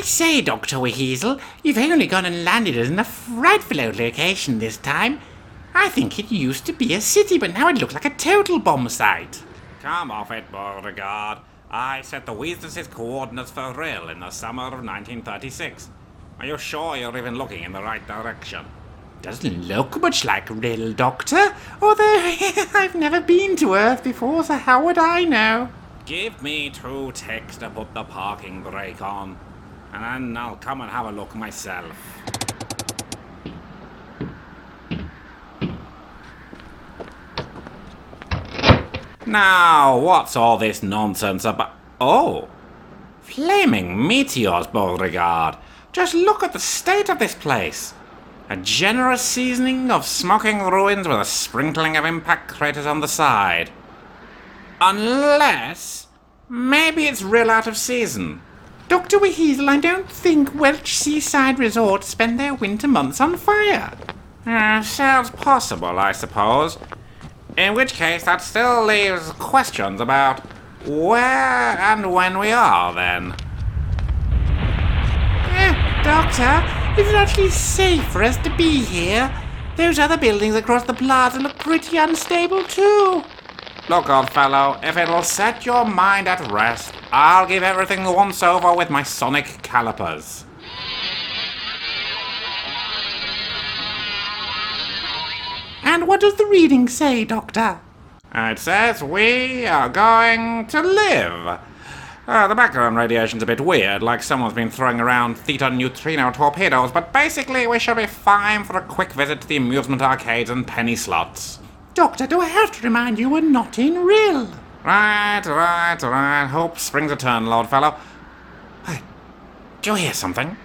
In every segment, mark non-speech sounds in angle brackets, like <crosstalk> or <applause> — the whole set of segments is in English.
I say, Dr. Weasel, you've only gone and landed us in a frightful old location this time. I think it used to be a city, but now it looks like a total bomb site. Come off it, Beauregard. I set the Weasels' coordinates for Rhyl in the summer of 1936. Are you sure you're even looking in the right direction? Doesn't look much like Rhyl, Doctor. Although <laughs> I've never been to Earth before, so how would I know? Give me two ticks to put the parking brake on, and then I'll come and have a look myself. Now, what's all this nonsense about? Oh, flaming meteors, Beauregard. Just look at the state of this place. A generous seasoning of smoking ruins with a sprinkling of impact craters on the side. Unless, maybe it's Rhyl out of season. Dr. Weasel, I don't think Welsh seaside resorts spend their winter months on fire. Uh, sounds possible, I suppose. In which case, that still leaves questions about where and when we are, then. Eh, Doctor, is it actually safe for us to be here? Those other buildings across the plaza look pretty unstable, too. Look, old fellow, if it'll set your mind at rest, I'll give everything once over with my sonic calipers. And what does the reading say, Doctor? It says we are going to live. Uh, the background radiation's a bit weird, like someone's been throwing around theta neutrino torpedoes, but basically we should be fine for a quick visit to the amusement arcades and penny slots. Doctor, do I have to remind you we're not in Rhyl? Right, right, right. Hope springs eternal, old fellow. Hey, do you hear something?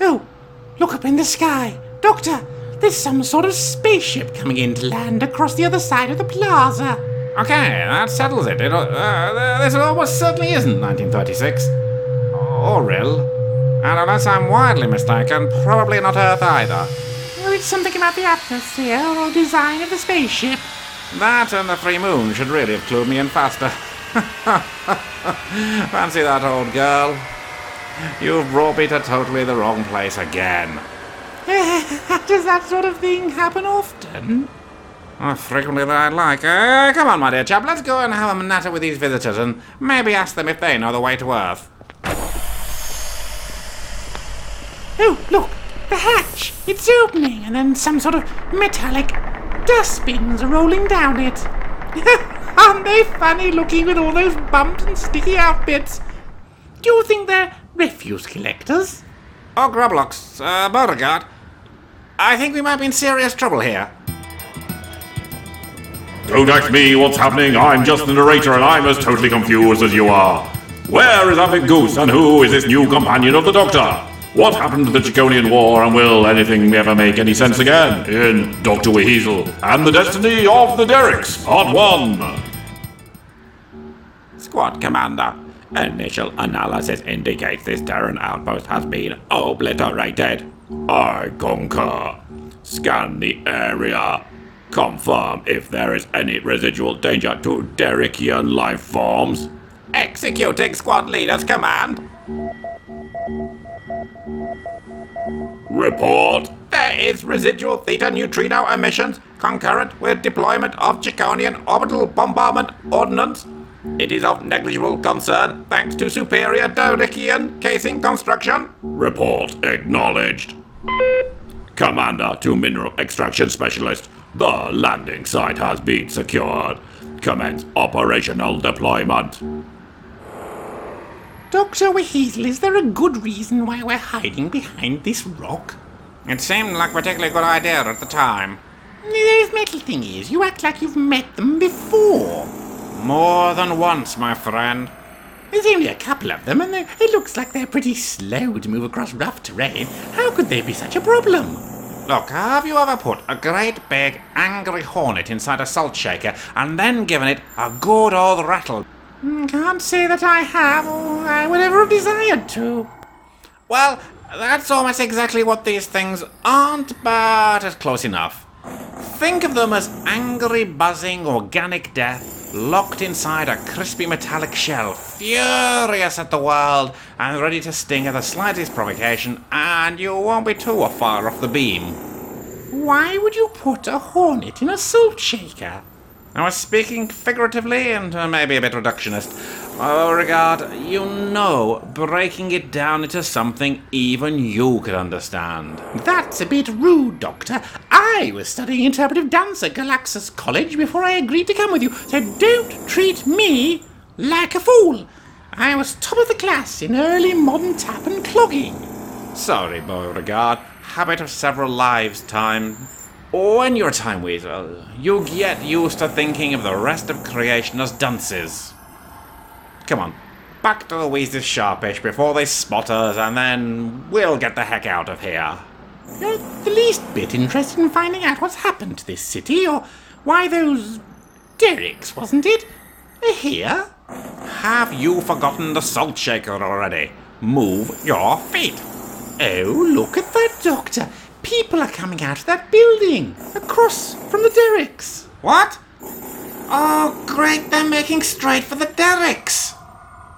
Oh, look up in the sky. Doctor, there's some sort of spaceship coming in to land across the other side of the plaza. Okay, that settles it. it uh, this almost certainly isn't 1936. Or Rhyl. And unless I'm wildly mistaken, probably not Earth either. Well, it's something about the atmosphere or design of the spaceship. That and the free moon should really have clued me in faster. <laughs> Fancy that, old girl. You've brought me to totally the wrong place again. <laughs> Does that sort of thing happen often? Oh, frequently than I'd like. Uh, come on, my dear chap, let's go and have a natter with these visitors and maybe ask them if they know the way to Earth. Oh, look! The hatch! It's opening, and then some sort of metallic dustbins are rolling down it. <laughs> Aren't they funny looking with all those bumps and sticky out bits? Do you think they're refuse collectors? Oh, Grublocks, uh, Beauregard. I think we might be in serious trouble here. Don't ask me what's happening, I'm just the narrator and I'm as totally confused as you are. Where is Abbot Goose and who is this new companion of the Doctor? What happened to the Chiconian War and will anything ever make any sense again in Dr. Weasel and the Destiny of the Derricks, Part 1? Squad Commander, initial analysis indicates this Terran outpost has been obliterated. I concur. Scan the area. Confirm if there is any residual danger to Derrickian life forms. Executing squad leader's command. Report. There is residual theta neutrino emissions concurrent with deployment of Chiconian orbital bombardment ordnance. It is of negligible concern thanks to superior Derrickian casing construction. Report acknowledged. Commander to Mineral Extraction Specialist. The landing site has been secured. Commence operational deployment. Dr. Weasel, is there a good reason why we're hiding behind this rock? It seemed like a particularly good idea at the time. Those metal thingies, you act like you've met them before. More than once, my friend. There's only a couple of them, and they- it looks like they're pretty slow to move across rough terrain. How could they be such a problem? Look, have you ever put a great big angry hornet inside a salt shaker and then given it a good old rattle? Hmm, Can't say that I have, or I would ever have desired to. Well, that's almost exactly what these things aren't, but it's close enough. Think of them as angry, buzzing, organic death locked inside a crispy metallic shell, furious at the world and ready to sting at the slightest provocation, and you won't be too far off the beam. Why would you put a hornet in a salt shaker? I was speaking figuratively and uh, maybe a bit reductionist. Oh, regard, you know, breaking it down into something even you could understand. That's a bit rude, Doctor. I was studying interpretive dance at Galaxus College before I agreed to come with you, so don't treat me like a fool. I was top of the class in early modern tap and clogging. Sorry, Beauregard. Habit of several lives time. When you're a time weasel, you get used to thinking of the rest of creation as dunces. Come on, back to the Weezer's sharpish before they spot us, and then we'll get the heck out of here. You're the least bit interested in finding out what's happened to this city, or why those derricks, wasn't it, are here? Have you forgotten the salt shaker already? Move your feet. Oh, look at that, Doctor. People are coming out of that building, across from the derricks. What? Oh, great, they're making straight for the derricks.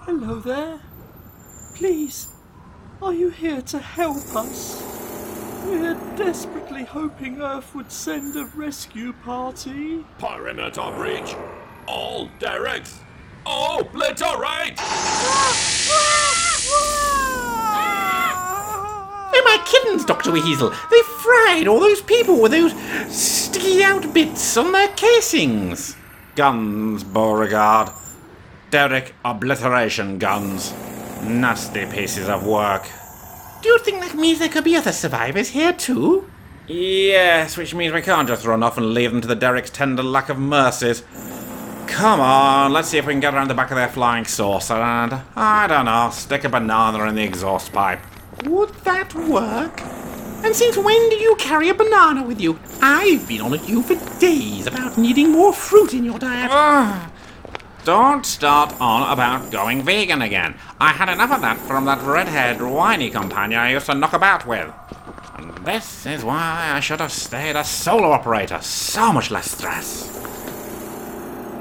Hello there. Please, are you here to help us? We're desperately hoping Earth would send a rescue party. Perimeter breach. All derricks. Obliterate! Kittens, Dr. Weasel. They fried all those people with those sticky out bits on their casings. Guns, Beauregard. Derrick obliteration guns. Nasty pieces of work. Do you think that means there could be other survivors here too? Yes, which means we can't just run off and leave them to the Derrick's tender lack of mercies. Come on, let's see if we can get around the back of their flying saucer and, I don't know, stick a banana in the exhaust pipe. Would that work? And since when do you carry a banana with you? I've been on at you for days about needing more fruit in your diet. Ah, don't start on about going vegan again. I had enough of that from that red-haired, whiny companion I used to knock about with. And this is why I should have stayed a solo operator. So much less stress.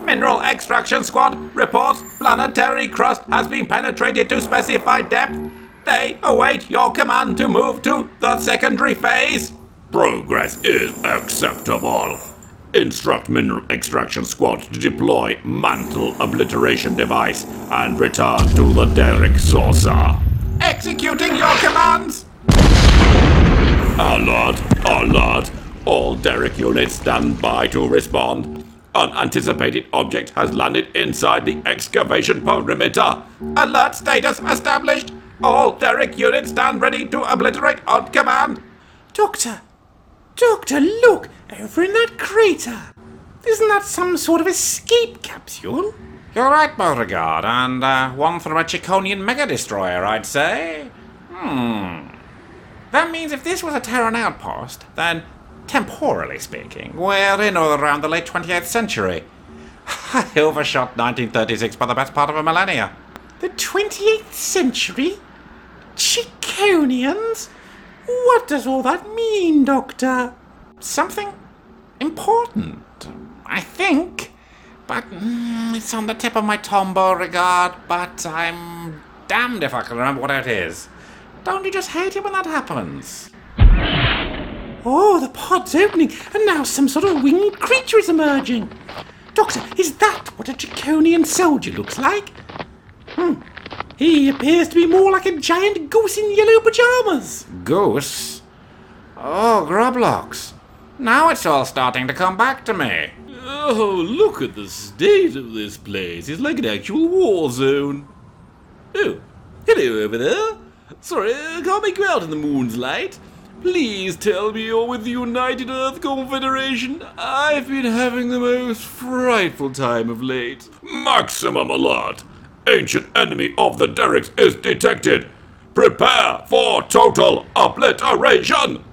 Mineral Extraction Squad reports planetary crust has been penetrated to specified depth. They await your command to move to the secondary phase. Progress is acceptable. Instruct Mineral Extraction Squad to deploy Mantle Obliteration Device and return to the Derrick Saucer. Executing your commands! Alert! Alert! All Derrick units stand by to respond. Unanticipated object has landed inside the excavation perimeter. Alert status established. All Derrick units stand ready to obliterate on command. Doctor! Doctor, look! Over in that crater! Isn't that some sort of escape capsule? You're right, Beauregard, and uh, one from a Chiconian mega destroyer, I'd say. Hmm. That means if this was a Terran outpost, then, temporally speaking, we're in or around the late 28th century. <laughs> I overshot 1936 by the best part of a millennia. The 28th century? Chiconians? What does all that mean, Doctor? Something important, I think. But mm, it's on the tip of my tongue, Beauregard, but I'm damned if I can remember what it is. Don't you just hate it when that happens? Oh, the pod's opening, and now some sort of winged creature is emerging. Doctor, is that what a Draconian soldier looks like? Hmm. He appears to be more like a giant goose in yellow pajamas. Goose? Oh, Grublocks. Now it's all starting to come back to me. Oh, look at the state of this place. It's like an actual war zone. Oh, hello over there. Sorry, I can't make you out in the moon's light. Please tell me you're with the United Earth Confederation. I've been having the most frightful time of late. Maximum alert! Ancient enemy of the Derricks is detected. Prepare for total obliteration!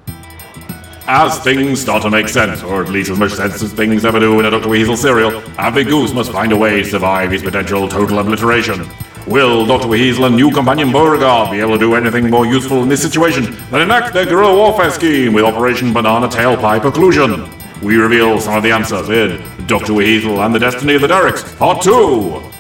As things start to make sense, or at least as much sense as things ever do in a Dr. Weasel serial, Avi Goose must find a way to survive his potential total obliteration. Will Dr. Weasel and new companion Beauregard be able to do anything more useful in this situation than enact their guerrilla warfare scheme with Operation Banana Tailpipe Occlusion? We reveal some of the answers in Dr. Weasel and the Destiny of the Derricks, Part 2.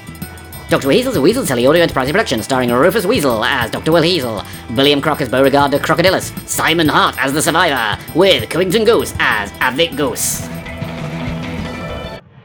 Dr. Weasel's a Weasel Teleaudio Enterprise production starring Rufus Weasel as Dr. Will Hazel, William Crock as Beauregard the Crocodilus, Simon Hart as the Survivor, with Covington Goose as Avik Goose.